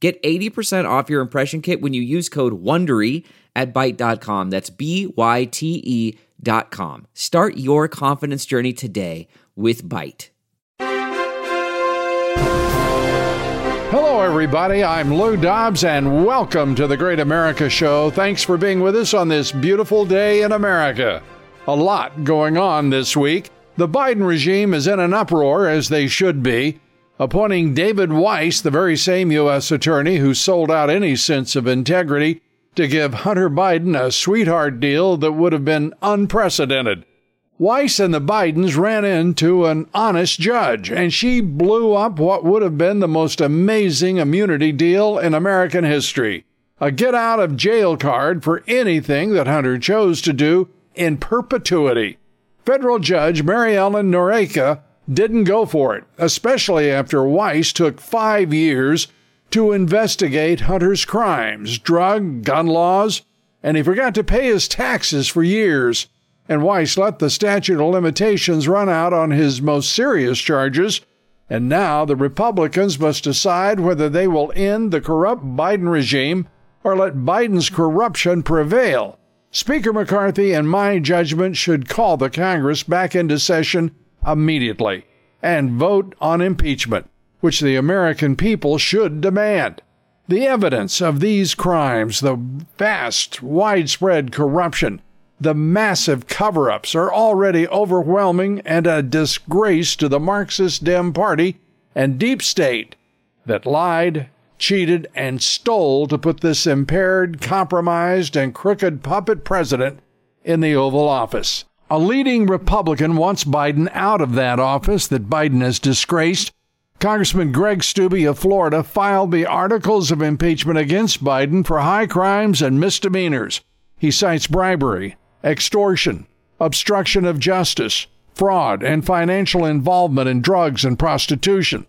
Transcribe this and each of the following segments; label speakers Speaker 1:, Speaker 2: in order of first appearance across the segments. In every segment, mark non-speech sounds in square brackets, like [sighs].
Speaker 1: Get 80% off your impression kit when you use code WONDERY at Byte.com. That's B-Y-T-E dot com. Start your confidence journey today with Byte.
Speaker 2: Hello, everybody. I'm Lou Dobbs, and welcome to the Great America Show. Thanks for being with us on this beautiful day in America. A lot going on this week. The Biden regime is in an uproar, as they should be appointing David Weiss, the very same U.S. attorney who sold out any sense of integrity, to give Hunter Biden a sweetheart deal that would have been unprecedented. Weiss and the Bidens ran into an honest judge, and she blew up what would have been the most amazing immunity deal in American history. A get out of jail card for anything that Hunter chose to do in perpetuity. Federal Judge Mary Ellen Noreika didn't go for it, especially after Weiss took five years to investigate Hunter's crimes, drug, gun laws, and he forgot to pay his taxes for years. And Weiss let the statute of limitations run out on his most serious charges, and now the Republicans must decide whether they will end the corrupt Biden regime or let Biden's corruption prevail. Speaker McCarthy, in my judgment, should call the Congress back into session immediately and vote on impeachment, which the American people should demand. The evidence of these crimes, the vast, widespread corruption, the massive cover ups are already overwhelming and a disgrace to the Marxist Dem Party and deep state that lied, cheated, and stole to put this impaired, compromised, and crooked puppet president in the Oval Office. A leading Republican wants Biden out of that office that Biden has disgraced. Congressman Greg Steube of Florida filed the articles of impeachment against Biden for high crimes and misdemeanors. He cites bribery, extortion, obstruction of justice, fraud, and financial involvement in drugs and prostitution.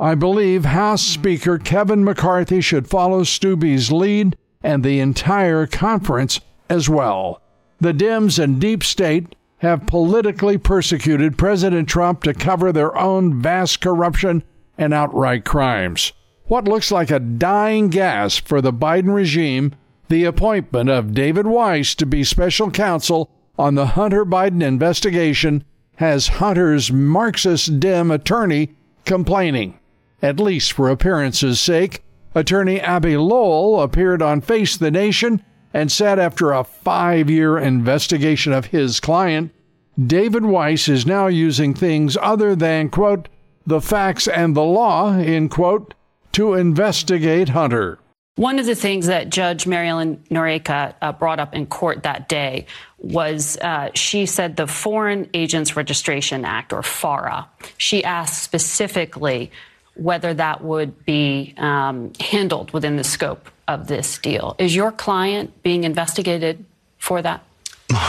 Speaker 2: I believe House Speaker Kevin McCarthy should follow Steube's lead and the entire conference as well. The Dems and deep state have politically persecuted President Trump to cover their own vast corruption and outright crimes. What looks like a dying gasp for the Biden regime, the appointment of David Weiss to be special counsel on the Hunter Biden investigation, has Hunter's Marxist Dem attorney complaining. At least for appearance's sake, attorney Abbe Lowell appeared on Face the Nation and said after a five year investigation of his client, David Weiss is now using things other than, quote, the facts and the law, in quote, to investigate Hunter.
Speaker 3: One of the things that Judge Mary Ellen Noreika uh, brought up in court that day was uh, she said the Foreign Agents Registration Act, or FARA. She asked specifically whether that would be um, handled within the scope of this deal. Is your client being investigated for that?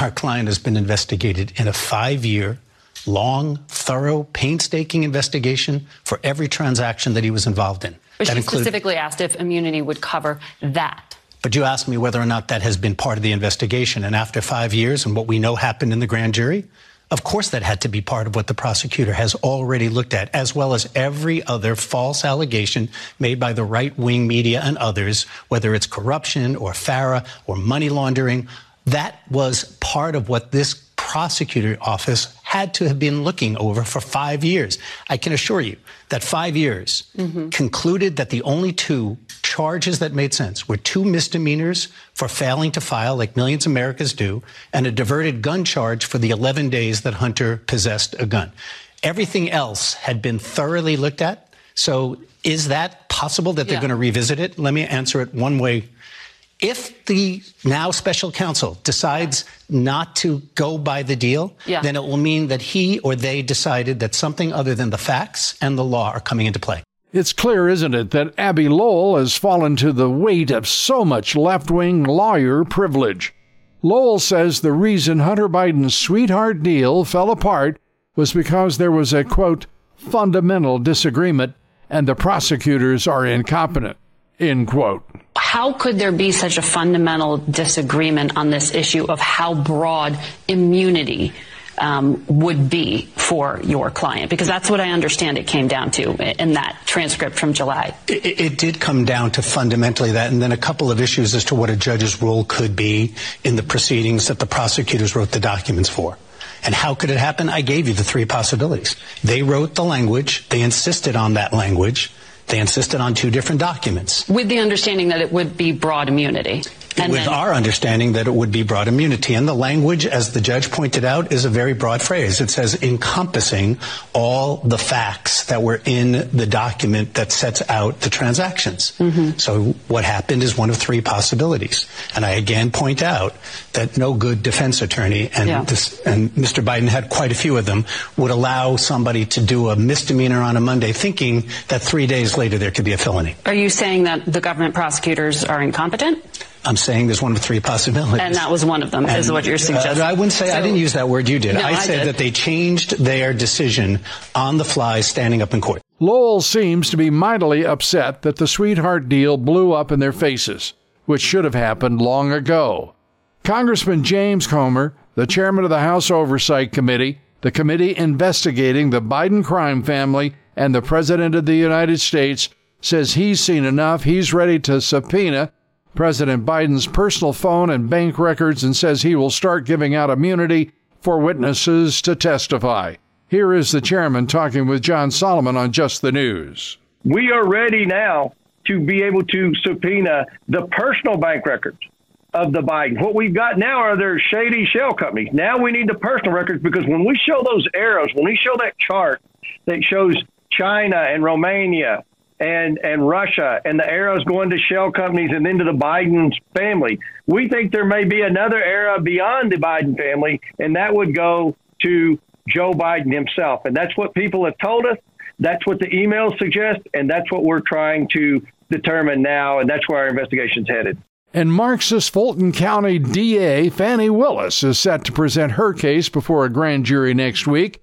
Speaker 4: Our client has been investigated in a five year, long, thorough, painstaking investigation for every transaction that he was involved in.
Speaker 3: But
Speaker 4: that
Speaker 3: she
Speaker 4: included,
Speaker 3: specifically asked if immunity would cover that.
Speaker 4: But you asked me whether or not that has been part of the investigation. And after five years and what we know happened in the grand jury, of course, that had to be part of what the prosecutor has already looked at, as well as every other false allegation made by the right wing media and others, whether it's corruption or FARA or money laundering. That was part of what this prosecutor office had to have been looking over for five years. I can assure you that five years mm-hmm. concluded that the only two charges that made sense were two misdemeanors for failing to file, like millions of Americans do, and a diverted gun charge for the 11 days that Hunter possessed a gun. Everything else had been thoroughly looked at. So is that possible that they're yeah. going to revisit it? Let me answer it one way if the now special counsel decides not to go by the deal, yeah. then it will mean that he or they decided that something other than the facts and the law are coming into play.
Speaker 2: It's clear, isn't it, that Abbe Lowell has fallen to the weight of so much left wing lawyer privilege. Lowell says the reason Hunter Biden's sweetheart deal fell apart was because there was a, quote, fundamental disagreement and the prosecutors are incompetent, end quote.
Speaker 3: How could there be such a fundamental disagreement on this issue of how broad immunity um, would be for your client? Because that's what I understand it came down to in that transcript from July.
Speaker 4: It, it, did come down to fundamentally that, and then a couple of issues as to what a judge's role could be in the proceedings that the prosecutors wrote the documents for. And how could it happen? I gave you the three possibilities. They wrote the language, they insisted on that language. They insisted on two different documents.
Speaker 3: With the understanding that it would be broad immunity.
Speaker 4: And with then, our understanding that it would be broad immunity. And the language, as the judge pointed out, is a very broad phrase. It says encompassing all the facts that were in the document that sets out the transactions. Mm-hmm. So what happened is one of three possibilities. And I again point out that no good defense attorney, and, yeah. this, and Mr. Biden had quite a few of them, would allow somebody to do a misdemeanor on a Monday thinking that three days later there could be a felony.
Speaker 3: Are you saying that the government prosecutors are incompetent?
Speaker 4: I'm saying there's one of three possibilities.
Speaker 3: And that was one of them, and, is what you're uh, suggesting.
Speaker 4: Uh, I wouldn't say, so, I didn't use that word, you did. No, I, I said did. that they changed their decision on the fly standing up in court.
Speaker 2: Lowell seems to be mightily upset that the sweetheart deal blew up in their faces, which should have happened long ago. Congressman James Comer, the chairman of the House Oversight Committee, the committee investigating the Biden crime family, and the President of the United States, says he's seen enough. He's ready to subpoena President Biden's personal phone and bank records and says he will start giving out immunity for witnesses to testify. Here is the chairman talking with John Solomon on Just the News.
Speaker 5: We are ready now to be able to subpoena the personal bank records of the Biden. What we've got now are their shady shell companies. Now we need the personal records because when we show those arrows, when we show that chart that shows China and Romania and and Russia and the arrows going to shell companies and then to the Biden family. We think there may be another era beyond the Biden family, and that would go to Joe Biden himself. And that's what people have told us. That's what the emails suggest, and that's what we're trying to determine now, and that's where our investigation's headed.
Speaker 2: And Marxist Fulton County DA Fani Willis is set to present her case before a grand jury next week.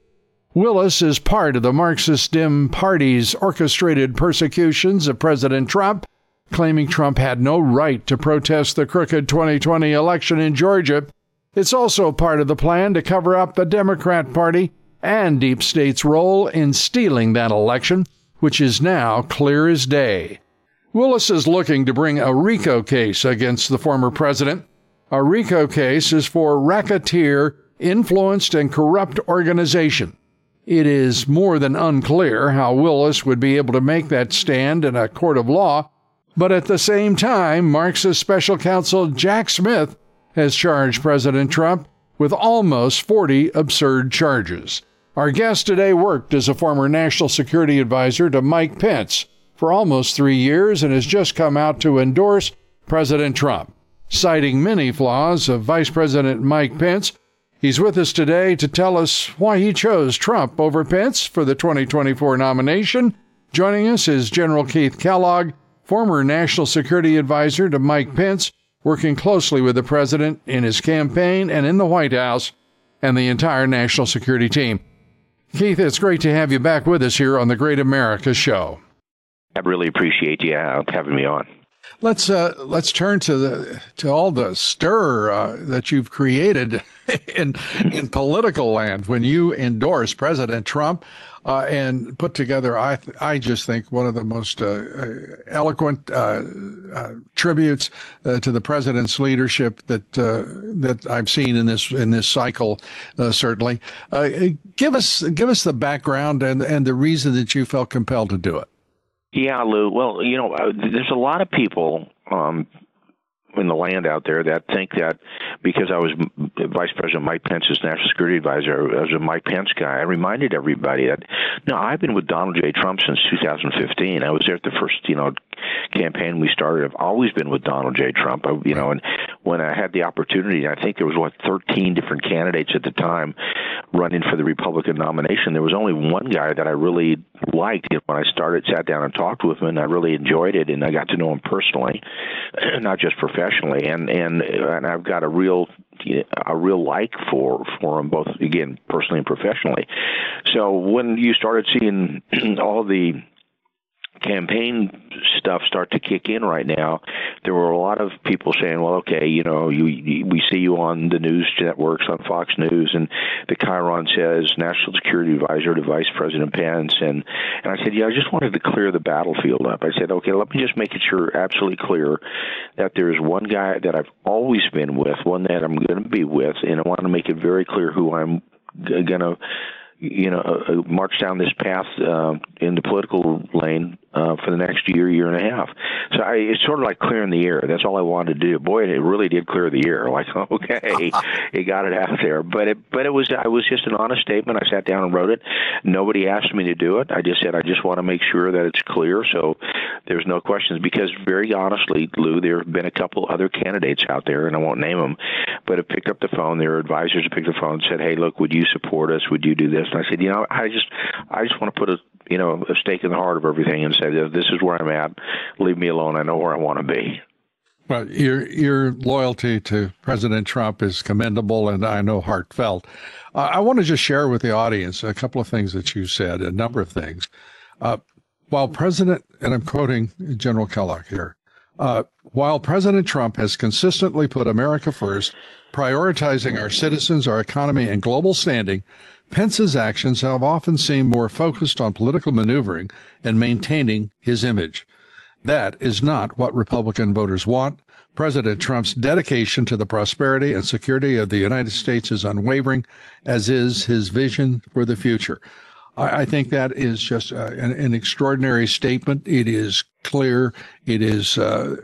Speaker 2: Willis is part of the Marxist Dim Party's orchestrated persecutions of President Trump, claiming Trump had no right to protest the crooked 2020 election in Georgia. It's also part of the plan to cover up the Democrat Party and Deep State's role in stealing that election, which is now clear as day. Willis is looking to bring a RICO case against the former president. A RICO case is for racketeer, influenced, and corrupt organization. It is more than unclear how Willis would be able to make that stand in a court of law, but at the same time, Marxist special counsel Jack Smith has charged President Trump with almost 40 absurd charges. Our guest today worked as a former national security advisor to Mike Pence for almost three years and has just come out to endorse President Trump. Citing many flaws of Vice President Mike Pence, He's with us today to tell us why he chose Trump over Pence for the 2024 nomination. Joining us is General Keith Kellogg, former national security advisor to Mike Pence, working closely with the president in his campaign and in the White House and the entire national security team. Keith, it's great to have you back with us here on the Great America Show.
Speaker 6: I really appreciate you uh, having me on.
Speaker 2: Let's uh, let's turn to the to all the stir uh, that you've created [laughs] in in political land when you endorse President Trump uh, and put together. I I just think one of the most uh, uh, eloquent uh, tributes to the president's leadership that that I've seen in this in this cycle. certainly, give us give us the background and and the reason that you felt compelled to do it.
Speaker 6: Yeah, Lou. Well, you know, uh, there's a lot of people um, in the land out there that think that because I was Vice President Mike Pence's national security advisor, I was a Mike Pence guy. I reminded everybody that no, I've been with Donald J. Trump since 2015. I was there at the first, you know, campaign we started. I've always been with Donald J. Trump. I, you know, and when I had the opportunity, I think there was what 13 different candidates at the time running for the Republican nomination. There was only one guy that I really liked. When I started, sat down and talked with him, and I really enjoyed it, and I got to know him personally, [clears throat] not just professionally. And and and I've got a real a real like for for him both again personally and professionally. So when you started seeing [clears throat] all the campaign stuff start to kick in right now, there were a lot of people saying, "Well, okay, you know, you, you, we see you on the news networks on Fox News, and the Chiron says National Security Advisor to Vice President Pence," and and I said, "Yeah, I just wanted to clear the battlefield up." I said, "Okay, let me just make it sure absolutely clear that there is one guy that I've always been with, one that I'm going to be with, and I want to make it very clear who I'm going to." you know, uh, march down this path uh, in the political lane uh, for the next year, year and a half. So I, it's sort of like clearing the air. That's all I wanted to do. Boy, it really did clear the air. [laughs] Like, okay, [laughs] it got it out there. But it, but it was, I was just an honest statement. I sat down and wrote it. Nobody asked me to do it. I just said I just want to make sure that it's clear, so there's no questions. Because very honestly, Lou, there have been a couple other candidates out there, and I won't name them, but have picked up the phone. Their advisors have picked the phone and said, "Hey, look, would you support us? Would you do this?" And I said, "You know, I just, I just want to put a you know a stake in the heart of everything and say this is where I'm at. Leave me alone. I know where I want to be.
Speaker 7: Well, your your loyalty to President Trump is commendable, and I know heartfelt. Uh, I want to just share with the audience a couple of things that you said, a number of things. Uh, while President, and I'm quoting General Kellogg here, uh, while President Trump has consistently put America first, prioritizing our citizens, our economy, and global standing, Pence's actions have often seemed more focused on political maneuvering and maintaining his image. That is not what Republican voters want. President Trump's dedication to the prosperity and security of the United States is unwavering, as is his vision for the future. I, I think that is just uh, an, an, extraordinary statement. It is clear, it is uh,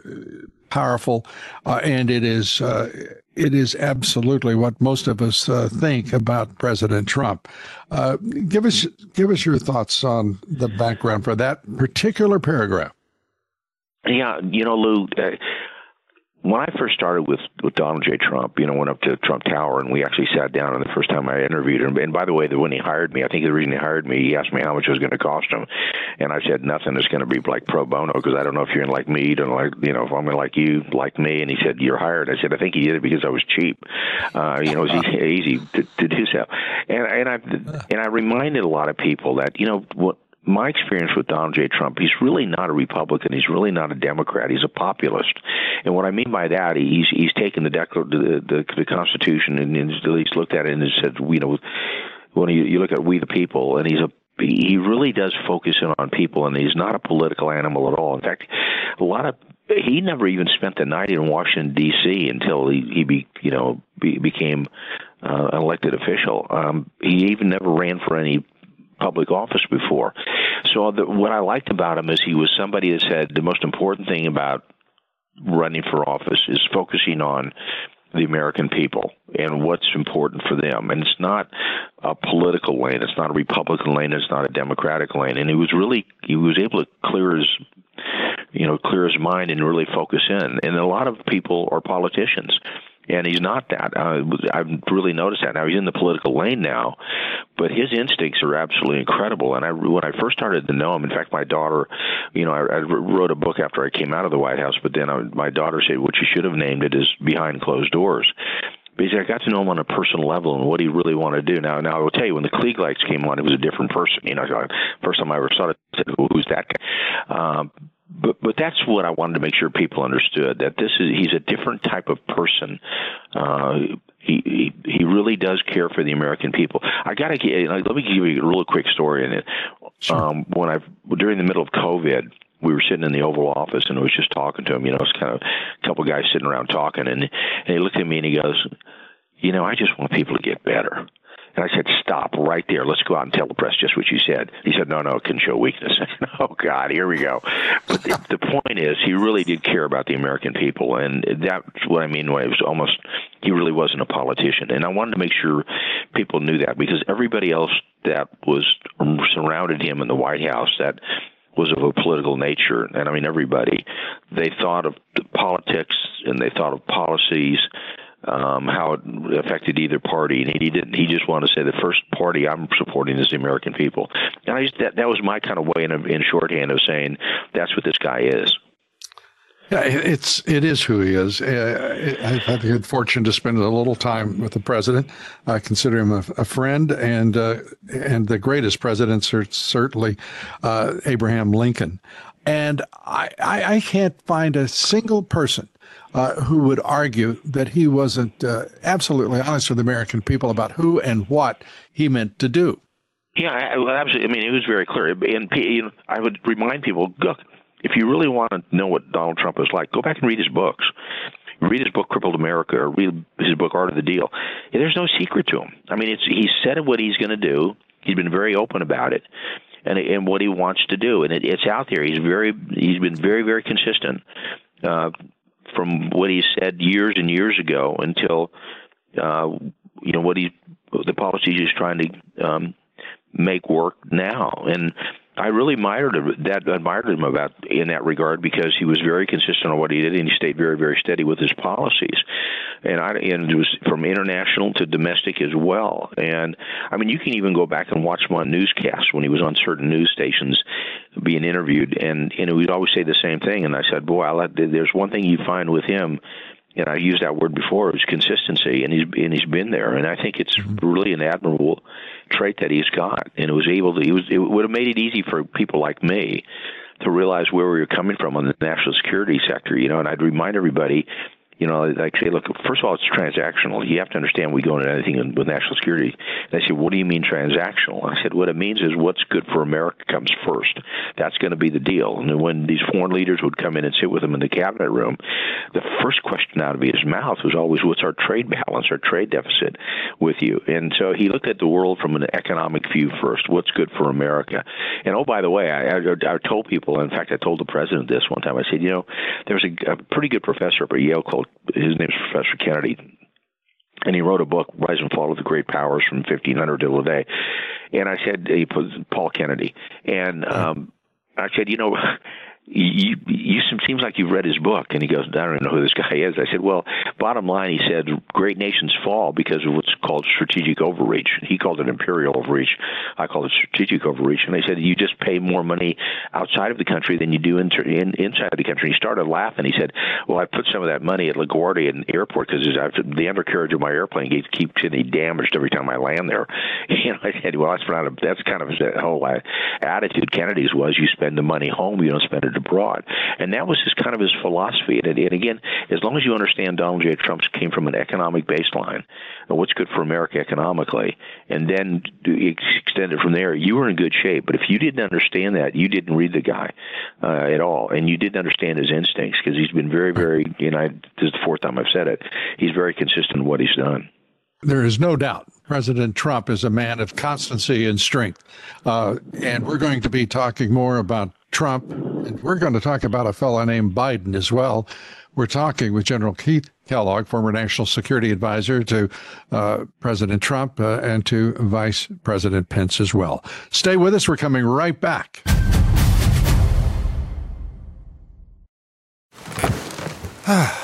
Speaker 7: powerful, uh, and it is uh, it is absolutely what most of us uh, think about President Trump. Uh, give us give us your thoughts on the background for that particular paragraph.
Speaker 6: Yeah, you know, Lou, uh, when I first started with with Donald J. Trump, you know, went up to Trump Tower and we actually sat down. And the first time I interviewed him, and by the way, when he hired me, I think the reason he hired me, he asked me how much it was going to cost him, and I said nothing. It's going to be like pro bono because I don't know if you're like me, don't like you know if I'm like you, like me. And he said you're hired. I said I think he did it because I was cheap. Uh, you know, it was [laughs] easy to, to do so. And and I and I reminded a lot of people that you know what my experience with Donald J. Trump, he's really not a Republican. He's really not a Democrat. He's a populist. And what I mean by that, he's he's taken the declar- the, the, the Constitution and he's looked at it and said, you know, when you, you look at we the people, and he's a he really does focus in on people, and he's not a political animal at all. In fact, a lot of he never even spent the night in Washington D.C. until he he be, you know be, became uh, an elected official. Um, he even never ran for any public office before. So the, what I liked about him is he was somebody that said the most important thing about running for office is focusing on the American people and what's important for them. And it's not a political lane. It's not a Republican lane. It's not a Democratic lane. And he was really he was able to clear his you know clear his mind and really focus in. And a lot of people are politicians and he's not that. Uh, I've really noticed that. Now he's in the political lane now, but his instincts are absolutely incredible. And I, when I first started to know him, in fact, my daughter, you know, I, I wrote a book after I came out of the White House, but then I, my daughter said what you should have named it is Behind Closed Doors basically I got to know him on a personal level and what he really wanted to do. Now, now I will tell you, when the Klieg lights came on, he was a different person. You know, first time I ever saw it, I said, well, "Who's that guy?" Um, but but that's what I wanted to make sure people understood that this is he's a different type of person. Uh, he, he he really does care for the American people. I got to get let me give you a real quick story in it. Sure. Um, when I during the middle of COVID, we were sitting in the Oval Office and I was just talking to him. You know, it's kind of a couple guys sitting around talking, and and he looked at me and he goes, "You know, I just want people to get better." And I said, stop right there. Let's go out and tell the press just what you said. He said, no, no, it can show weakness. [laughs] oh, God, here we go. But the, the point is, he really did care about the American people. And that's what I mean when it was almost, he really wasn't a politician. And I wanted to make sure people knew that because everybody else that was surrounded him in the White House that was of a political nature, and I mean everybody. They thought of politics and they thought of policies, um, how it affected either party, and he didn't. He just wanted to say the first party I'm supporting is the American people, and I just that that was my kind of way in, in shorthand of saying that's what this guy is.
Speaker 7: Yeah, it's it is who he is. Uh, I've had the good fortune to spend a little time with the president. I consider him a, a friend, and uh, and the greatest president certainly uh, Abraham Lincoln. And I, I, I, can't find a single person uh, who would argue that he wasn't uh, absolutely honest with the American people about who and what he meant to do.
Speaker 6: Yeah, I, absolutely. I mean, it was very clear. And you know, I would remind people, look, if you really want to know what Donald Trump is like, go back and read his books. Read his book Crippled America or read his book Art of the Deal. There's no secret to him. I mean, it's he said what he's going to do. He's been very open about it, and and what he wants to do, and it, it's out there. He's very he's been very very consistent uh, from what he said years and years ago until uh, you know what he the policies he's trying to um, make work now, and I really admired him, that admired him about in that regard because he was very consistent on what he did and he stayed very very steady with his policies, and I and it was from international to domestic as well. And I mean, you can even go back and watch him on newscasts when he was on certain news stations being interviewed, and and he would always say the same thing. And I said, boy, I let, there's one thing you find with him and I used that word before, it was consistency, and he's and he's been there, and I think it's mm-hmm. really an admirable trait that he's got, and it was able to. He was it would have made it easy for people like me to realize where we were coming from on the national security sector, you know. And I'd remind everybody, you know, like say, look, first of all, it's transactional. You have to understand we go into anything with national security. And I said, what do you mean transactional? I said, what it means is what's good for America comes first. That's going to be the deal. And when these foreign leaders would come in and sit with them in the cabinet room, the first question out of his mouth was always, what's our trade balance, our trade deficit with you? And so he looked at the world from an economic view first. What's good for America? And oh, by the way, I, I, I told people, in fact, I told the president this one time. I said, you know, there's a, a pretty good professor at Yale called his name's Professor Kennedy, and he wrote a book, Rise and Fall of the Great Powers, from 1500 to today. And I said, he put Paul Kennedy, and um, I said, you know, you, you seems like you've read his book. And he goes, I don't even know who this guy is. I said, well, bottom line, he said, great nations fall because of what's called strategic overreach. He called it imperial overreach. I call it strategic overreach. And they said, you just pay more money outside of the country than you do in, in, inside the country. He started laughing. He said, well, I put some of that money at LaGuardia the airport because the undercarriage of my airplane keeps getting damaged every time I land there. [laughs] Know, I said, well, that's not a, that's kind of the whole uh, attitude Kennedy's was you spend the money home, you don't spend it abroad. And that was his kind of his philosophy. And, again, as long as you understand Donald J. Trump came from an economic baseline, what's good for America economically, and then extend it from there, you were in good shape. But if you didn't understand that, you didn't read the guy uh, at all, and you didn't understand his instincts because he's been very, very. You know, this is the fourth time I've said it. He's very consistent in what he's done.
Speaker 7: There is no doubt President Trump is a man of constancy and strength. Uh, and we're going to be talking more about Trump, and we're going to talk about a fellow named Biden as well. We're talking with General Keith Kellogg, former national security advisor to uh, President Trump uh, and to Vice President Pence as well. Stay with us. We're coming right back. [sighs]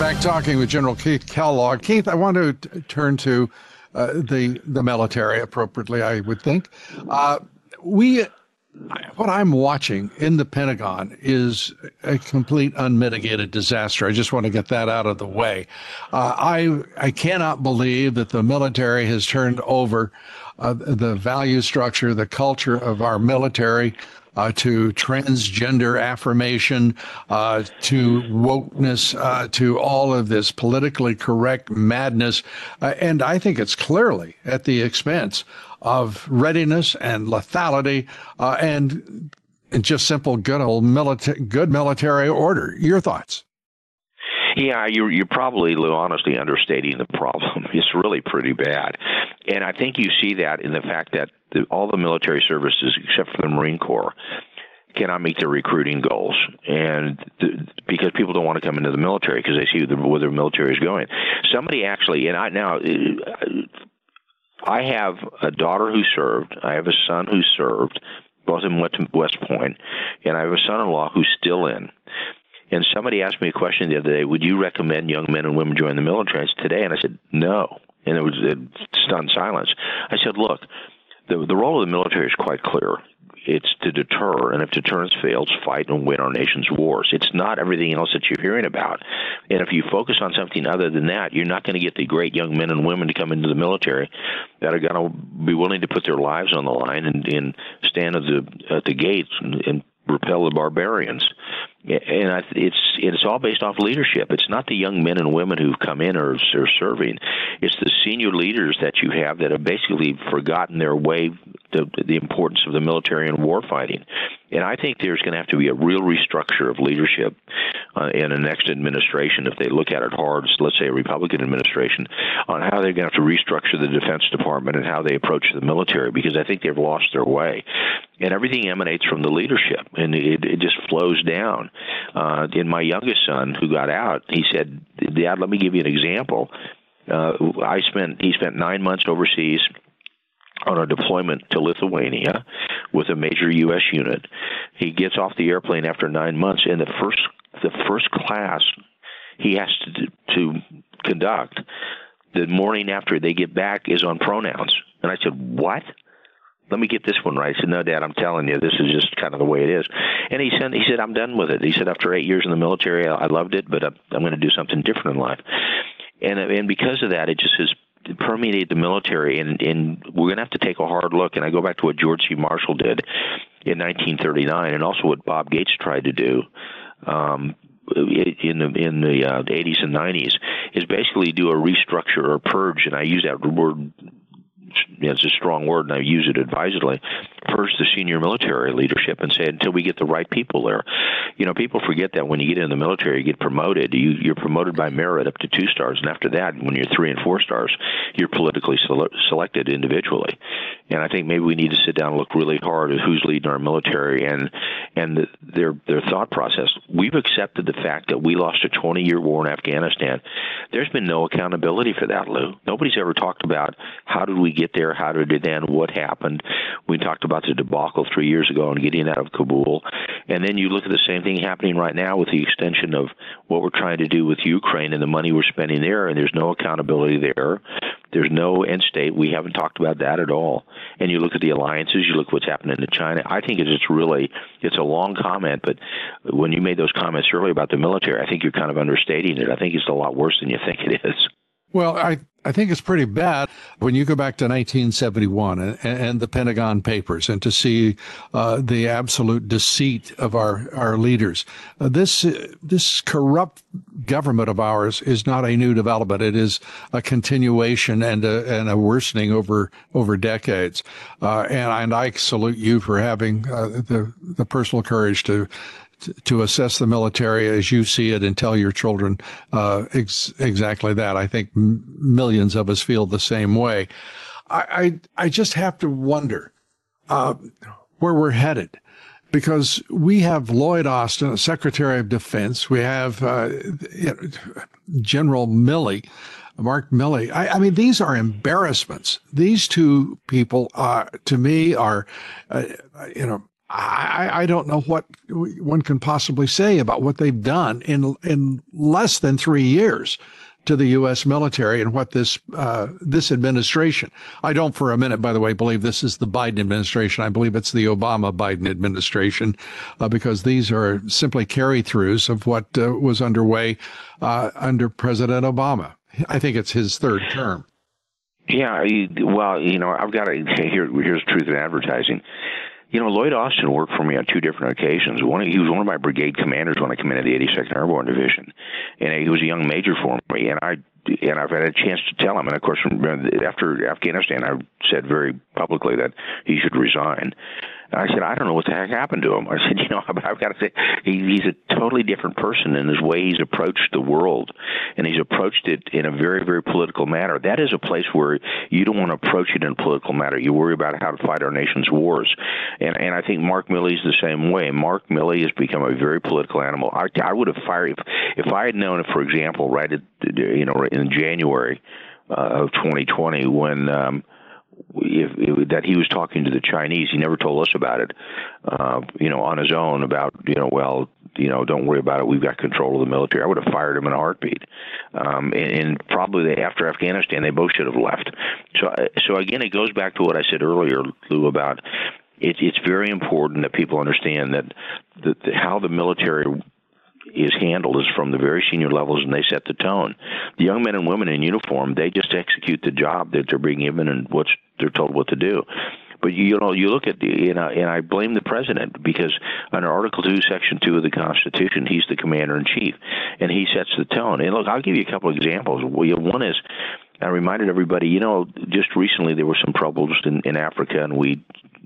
Speaker 7: Back talking with General Keith Kellogg. Keith, I want to t- turn to uh, the the military appropriately, I would think. Uh, we what I'm watching in the Pentagon is a complete unmitigated disaster. I just want to get that out of the way. Uh, I I cannot believe that the military has turned over uh, the value structure, the culture of our military. Uh, to transgender affirmation, uh, to wokeness, uh, to all of this politically correct madness. Uh, and I think it's clearly at the expense of readiness and lethality uh, and just simple good old military good military order. Your thoughts?
Speaker 6: Yeah, you're you're probably, honestly, understating the problem. [laughs] It's really pretty bad, and I think you see that in the fact that the, all the military services, except for the Marine Corps, cannot meet their recruiting goals, and the, because people don't want to come into the military because they see the, where the military is going. Somebody actually, and I now I have a daughter who served. I have a son who served. Both of them went to West Point, and I have a son-in-law who's still in. And somebody asked me a question the other day: Would you recommend young men and women join the military? today, and I said no, and it was a stunned silence. I said, look, the the role of the military is quite clear it's to deter, and if deterrence fails, fight and win our nation's wars. It's not everything else that you're hearing about. And if you focus on something other than that, you're not going to get the great young men and women to come into the military that are going to be willing to put their lives on the line and, and stand at the at the gates and, and repel the barbarians and I, it's it's all based off leadership. It's not the young men and women who've come in or are serving. It's the senior leaders that you have that have basically forgotten their way, the, the importance of the military and war fighting. And I think there's going to have to be a real restructure of leadership uh, in the next administration if they look at it hard. Let's say a Republican administration on how they're going to have to restructure the Defense Department and how they approach the military because I think they've lost their way. And everything emanates from the leadership, and it, it just flows down. Uh, in my youngest son, who got out, he said, "Dad, let me give you an example. Uh, I spent he spent nine months overseas." On a deployment to Lithuania with a major U.S. unit. He gets off the airplane after nine months, and the first the first class he has to to conduct the morning after they get back is on pronouns. And I said, "What?" let me get this one right. I said, no, Dad, I'm telling you, this is just kind of the way it is. And he said, he said, I'm done with it. He said, after eight years in the military, I loved it, but I'm I'm going to do something different in life. And and because of that, it just has permeated the military, and and we're going to have to take a hard look. And I go back to what George C. Marshall did in 1939, and also what Bob Gates tried to do. Um, in the in the, uh, the 80s and 90s is basically do a restructure or purge, and I use that word it's a strong word, and I use it advisedly, the senior military leadership and say until we get the right people there. You know, people forget that when you get in the military, you get promoted. You, you're promoted by merit up to two stars, and after that, when you're three and four stars, you're politically sele- selected individually. And I think maybe we need to sit down and look really hard at who's leading our military and and the, their their thought process. We've accepted the fact that we lost a 20 year war in Afghanistan. There's been no accountability for that, Lou. Nobody's ever talked about how did we get there, how did it end, what happened. We talked about the debacle three years ago and getting out of Kabul, and then you look at the same thing happening right now with the extension of what we're trying to do with Ukraine and the money we're spending there, and there's no accountability there. There's no end state. We haven't talked about that at all. And you look at the alliances, you look at what's happening to China. I think it's really it's a long comment, but when you made those comments earlier about the military, I think you're kind of understating it. I think it's a lot worse than you think it is.
Speaker 7: Well, I, I think it's pretty bad when you go back to 1971 and, and the Pentagon Papers and to see uh, the absolute deceit of our, our leaders. Uh, this, this corrupt government of ours is not a new development. It is a continuation and a, and a worsening over, over decades. Uh, and, and I salute you for having uh, the, the personal courage to to assess the military as you see it and tell your children uh, ex- exactly that. I think m- millions of us feel the same way. I I, I just have to wonder uh, where we're headed because we have Lloyd Austin, Secretary of Defense. We have uh, General Milley. Mark Milley. I, I, mean, these are embarrassments. These two people, uh, to me, are, uh, you know, I, I don't know what one can possibly say about what they've done in in less than three years. to the U.S. military and what this uh, this administration. I don't, for a minute, by the way, believe this is the Biden administration. I believe it's the Obama Biden administration uh, because these are simply carry throughs of what uh, was underway uh, under President Obama. I think it's his third term.
Speaker 6: Yeah, well, you know, I've got to here. Here's truth in advertising. You know, Lloyd Austin worked for me on two different occasions. One, he was one of my brigade commanders when I commanded the 82nd Airborne Division, and he was a young major for me. And I and I've had a chance to tell him. And of course, uh, after Afghanistan, I said very publicly that he should resign. I said, I don't know what the heck happened to him. I [laughs] said, you know, I've got to say, he, he's a totally different person in his way he's approached the world, and he's approached it in a very, very political manner. That is a place where you don't want to approach it in a political manner. You worry about how to fight our nation's wars, and and I think Mark Milley's the same way. Mark Milley has become a very political animal. I, I would have fired if if I had known, for example, right at you know in January uh, of 2020 when. Um, if, if, that he was talking to the Chinese. He never told us about it, uh, you know, on his own about, you know, well, you know, don't worry about it. We've got control of the military. I would have fired him in a heartbeat. Um, and, and probably after Afghanistan, they both should have left. So, so again, it goes back to what I said earlier, Lou, about it's it's very important that people understand that the, the, how the military is handled is from the very senior levels and they set the tone. The young men and women in uniform, they just execute the job that they're being given and what they're told what to do. But you know, you look at the, you know, and I blame the president because under Article Two, Section Two of the Constitution, he's the commander in chief, and he sets the tone. And look, I'll give you a couple of examples. One is I reminded everybody, you know, just recently there were some troubles in, in Africa, and we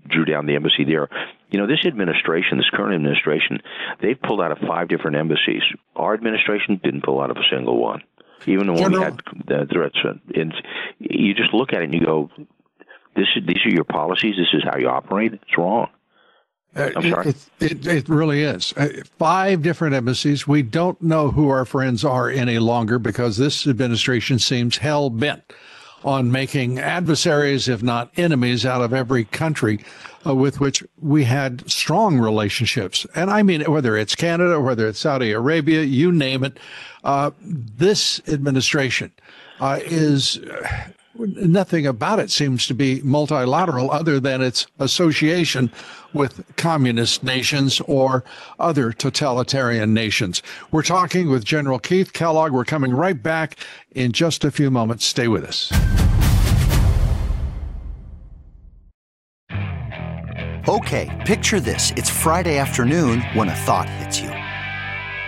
Speaker 6: drew down the embassy there. You know, this administration, this current administration, they've pulled out of five different embassies. Our administration didn't pull out of a single one, even when we had the threats. And you just look at it and you go, "This is these are your policies. This is how you operate. It's wrong."
Speaker 7: Uh, I'm sorry. It, it, it really is. Uh, five different embassies. We don't know who our friends are any longer because this administration seems hell bent on making adversaries, if not enemies, out of every country uh, with which we had strong relationships. And I mean, whether it's Canada, whether it's Saudi Arabia, you name it, uh, this administration uh, is nothing about it seems to be multilateral other than its association with communist nations or other totalitarian nations. We're talking with General Keith Kellogg. We're coming right back in just a few moments. Stay with us.
Speaker 8: Okay, picture this. It's Friday afternoon when a thought hits you.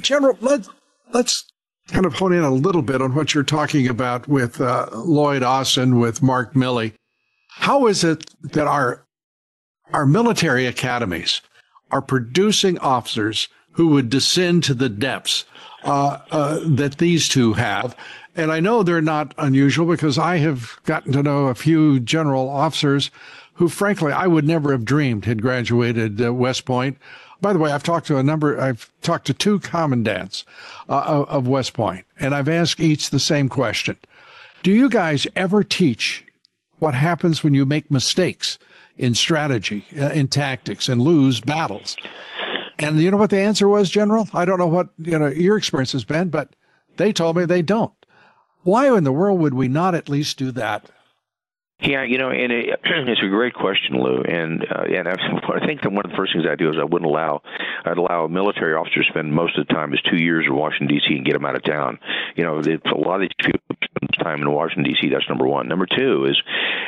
Speaker 7: General, let's let's kind of hone in a little bit on what you're talking about with uh, Lloyd Austin, with Mark Milley. How is it that our our military academies are producing officers who would descend to the depths uh, uh, that these two have? And I know they're not unusual because I have gotten to know a few general officers who, frankly, I would never have dreamed had graduated uh, West Point by the way, I've talked to a number, I've talked to two commandants uh, of West Point, and I've asked each the same question. Do you guys ever teach what happens when you make mistakes in strategy, uh, in tactics, and lose battles? And you know what the answer was, General? I don't know what you know your experience has been, but they told me they don't. Why in the world would we not at least do that?
Speaker 6: Yeah, you know, and it, [clears throat] it's a great question, Lou. And uh, and [laughs] I think that one of the first things I do is I wouldn't allow I'd allow a military officer to spend most of the time is two years in Washington D.C. and get them out of town. You know, it's a lot of these people spend time in Washington D.C. That's number one. Number two is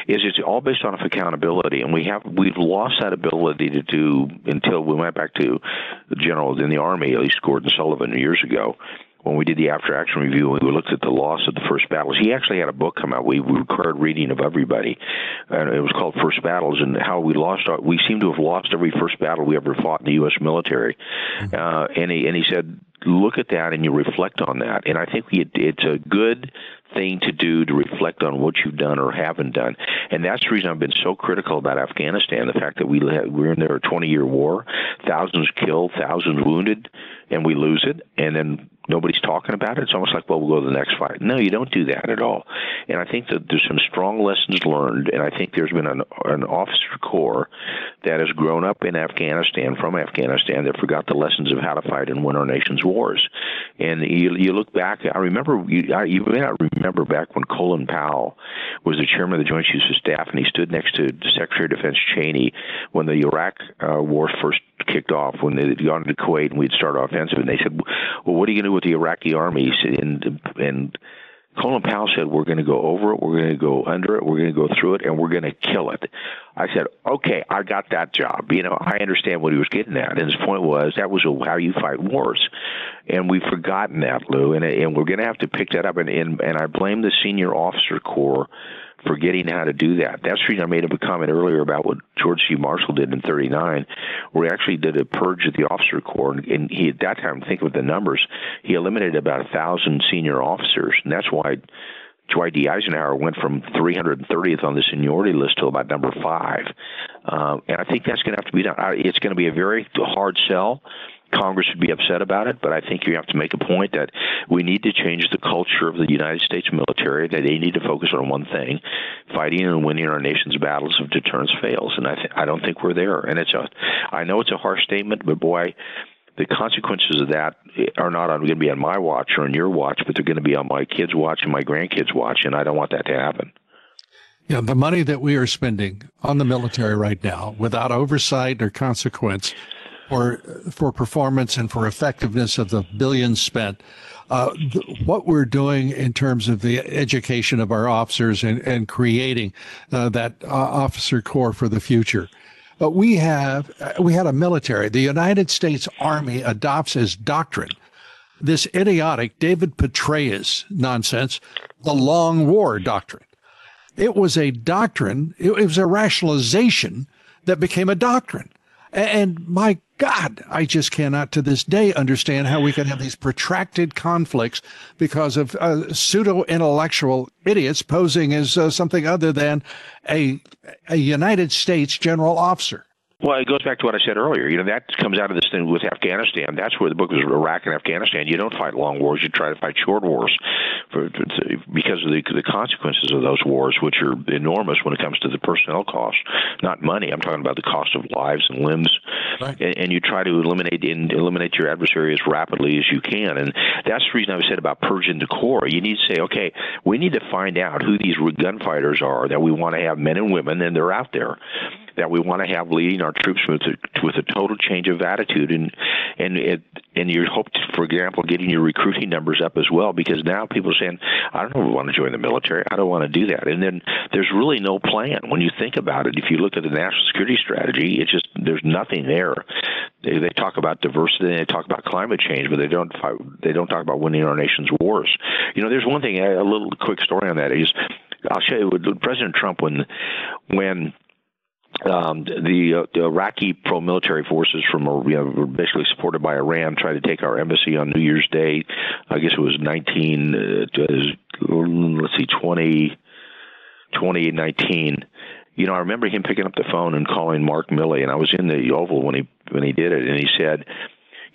Speaker 6: is it's all based on accountability, and we have we've lost that ability to do until we went back to the general in the army, at least Gordon Sullivan years ago when we did the after action review and we looked at the loss of the first battles, he actually had a book come out. We, required reading of everybody, and it was called First Battles, and how we lost. Our, we seem to have lost every first battle we ever fought in the U.S. military. Uh, and he and he said, look at that and you reflect on that. And I think we, it's a good thing to do to reflect on what you've done or haven't done. And that's the reason I've been so critical about Afghanistan. The fact that we we're in there a 20 year war, thousands killed, thousands wounded, and we lose it, and then nobody's talking about it. It's almost like, well, we'll go to the next fight. No, you don't do that at all. And I think that there's some strong lessons learned, and I think there's been an, an officer corps that has grown up in Afghanistan from Afghanistan that forgot the lessons of how to fight and win our nation's wars. And you, you look back, I remember, you, I, you may not remember back when Colin Powell was the chairman of the Joint Chiefs of Staff, and he stood next to Secretary of Defense Cheney when the Iraq uh, war first kicked off, when they'd gone to Kuwait and we'd start offensive, and they said, well, what are you going to do with the Iraqi army? And, and Colin Powell said, We're going to go over it, we're going to go under it, we're going to go through it, and we're going to kill it. I said, Okay, I got that job. You know, I understand what he was getting at. And his point was that was how you fight wars. And we've forgotten that, Lou, and, and we're going to have to pick that up. And, and, and I blame the senior officer corps forgetting how to do that. That's the reason I made up a comment earlier about what George C. Marshall did in 39, where he actually did a purge of the officer corps. And he, at that time, think of the numbers, he eliminated about a thousand senior officers. And that's why Dwight D. Eisenhower went from 330th on the seniority list to about number five. Uh, and I think that's going to have to be done. It's going to be a very hard sell. Congress would be upset about it, but I think you have to make a point that we need to change the culture of the United States military, that they need to focus on one thing fighting and winning our nation's battles if deterrence fails. And I, th- I don't think we're there. And it's a, I know it's a harsh statement, but boy, the consequences of that are not going to be on my watch or on your watch, but they're going to be on my kids' watch and my grandkids' watch, and I don't want that to happen.
Speaker 7: Yeah, the money that we are spending on the military right now, without oversight or consequence, for for performance and for effectiveness of the billions spent. Uh, th- what we're doing in terms of the education of our officers and, and creating uh, that uh, officer corps for the future. But we have uh, we had a military. The United States Army adopts as doctrine this idiotic David Petraeus nonsense, the long war doctrine. It was a doctrine. It, it was a rationalization that became a doctrine. And my God, I just cannot to this day understand how we can have these protracted conflicts because of uh, pseudo intellectual idiots posing as uh, something other than a, a United States general officer.
Speaker 6: Well, it goes back to what I said earlier. You know, that comes out of this thing with Afghanistan. That's where the book was Iraq and Afghanistan. You don't fight long wars; you try to fight short wars, for, because of the, the consequences of those wars, which are enormous when it comes to the personnel cost, not money. I'm talking about the cost of lives and limbs, right. and, and you try to eliminate in, eliminate your adversary as rapidly as you can. And that's the reason I was said about purging the corps. You need to say, okay, we need to find out who these gunfighters are that we want to have men and women, and they're out there that we want to have leading our troops with a, with a total change of attitude and and it and you hope, to, for example, getting your recruiting numbers up as well because now people are saying, I don't want to join the military. I don't want to do that. And then there's really no plan when you think about it. If you look at the national security strategy, it's just there's nothing there. They, they talk about diversity and they talk about climate change, but they don't they don't talk about winning our nation's wars. You know, there's one thing. A little quick story on that is I'll show you President Trump when when um, the, uh, the Iraqi pro-military forces from uh, you know, were basically supported by Iran tried to take our embassy on New Year's Day. I guess it was 19, uh, let's see, 20, 2019. You know, I remember him picking up the phone and calling Mark Milley, and I was in the Oval when he when he did it, and he said,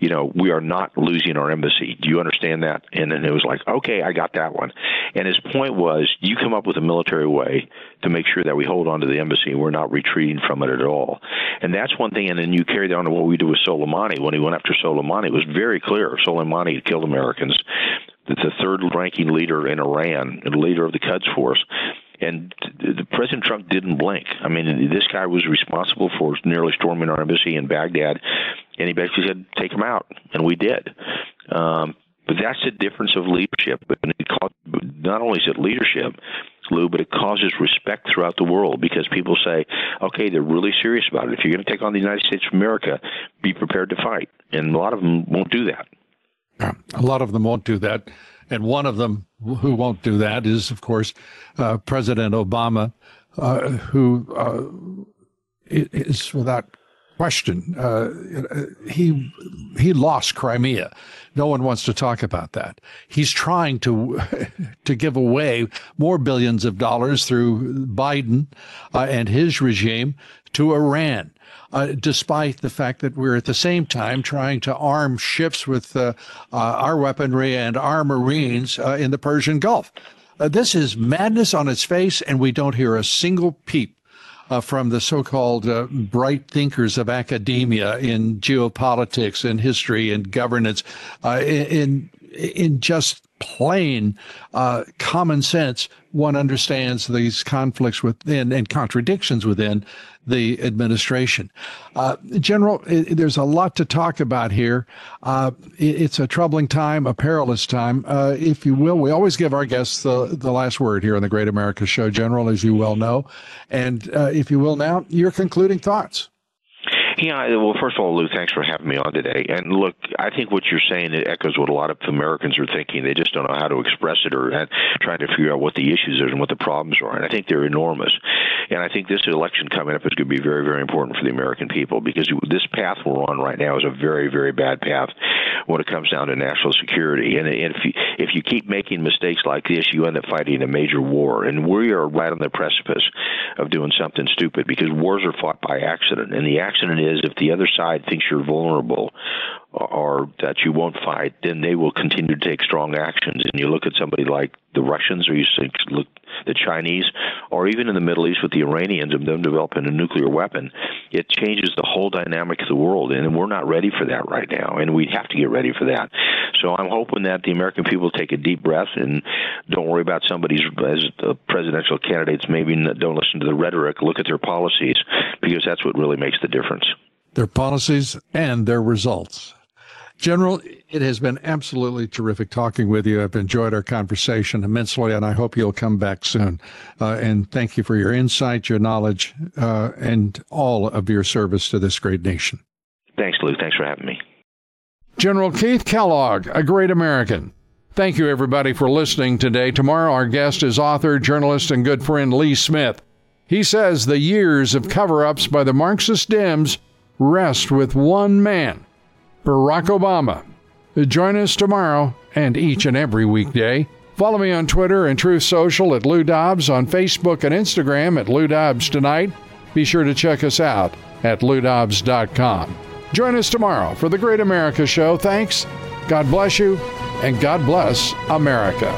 Speaker 6: you know, we are not losing our embassy. Do you understand that? And then it was like, okay, I got that one. And his point was, you come up with a military way to make sure that we hold on to the embassy and we're not retreating from it at all. And that's one thing. And then you carry on to what we do with Soleimani. When he went after Soleimani, it was very clear Soleimani had killed Americans. The third ranking leader in Iran, and leader of the Quds Force and the President Trump didn't blink. I mean, this guy was responsible for nearly storming our embassy in Baghdad, and he basically said, "Take him out," and we did. Um, but that's the difference of leadership. And it not only is it leadership, Lou, but it causes respect throughout the world because people say, okay, they're really serious about it. If you're going to take on the United States of America, be prepared to fight. And a lot of them won't do that.
Speaker 7: Yeah, a lot of them won't do that. And one of them who won't do that is, of course, uh, President Obama, uh, who uh, is without question. Uh, he he lost Crimea. No one wants to talk about that. He's trying to [laughs] to give away more billions of dollars through Biden uh, and his regime to Iran. Uh, despite the fact that we're at the same time trying to arm ships with uh, uh, our weaponry and our Marines uh, in the Persian Gulf. This is madness on its face, and we don't hear a single peep uh, from the so-called uh, bright thinkers of academia in geopolitics and history and governance, uh, in in just plain uh, common sense, one understands these conflicts within and contradictions within the administration. Uh, General, it, there's a lot to talk about here. Uh, it, it's a troubling time, a perilous time, uh, if you will. We always give our guests the, the last word here on the Great America Show, General, as you well know. And uh, if you will now, your concluding thoughts.
Speaker 6: Yeah, well, first of all, Lou, thanks for having me on today. And look, I think what you're saying it echoes what a lot of Americans are thinking. They just don't know how to express it or trying to figure out what the issues are and what the problems are. And I think they're enormous. And I think this election coming up is going to be very, very important for the American people because this path we're on right now is a very, very bad path when it comes down to national security. And if you, if you keep making mistakes like this, you end up fighting a major war. And we are right on the precipice of doing something stupid because wars are fought by accident. And the accident is if the other side thinks you're vulnerable or that you won't fight, then they will continue to take strong actions. And you look at somebody like the Russians, or you look the Chinese, or even in the Middle East with the Iranians and them developing a nuclear weapon, it changes the whole dynamic of the world. And we're not ready for that right now, and we have to get ready for that. So I'm hoping that the American people take a deep breath and don't worry about somebody's as the presidential candidates. Maybe don't listen to the rhetoric. Look at their policies because that's what really makes the difference.
Speaker 7: Their policies and their results. General, it has been absolutely terrific talking with you. I've enjoyed our conversation immensely, and I hope you'll come back soon. Uh, and thank you for your insight, your knowledge, uh, and all of your service to this great nation.
Speaker 6: Thanks, Lou. Thanks for having me.
Speaker 7: General Keith Kellogg, a great American. Thank you, everybody, for listening today. Tomorrow, our guest is author, journalist, and good friend Lee Smith. He says the years of cover ups by the Marxist Dems rest with one man Barack Obama. Join us tomorrow and each and every weekday. Follow me on Twitter and Truth Social at Lou Dobbs, on Facebook and Instagram at Lou Dobbs Tonight. Be sure to check us out at loudobbs.com. Join us tomorrow for the Great America Show. Thanks. God bless you, and God bless America.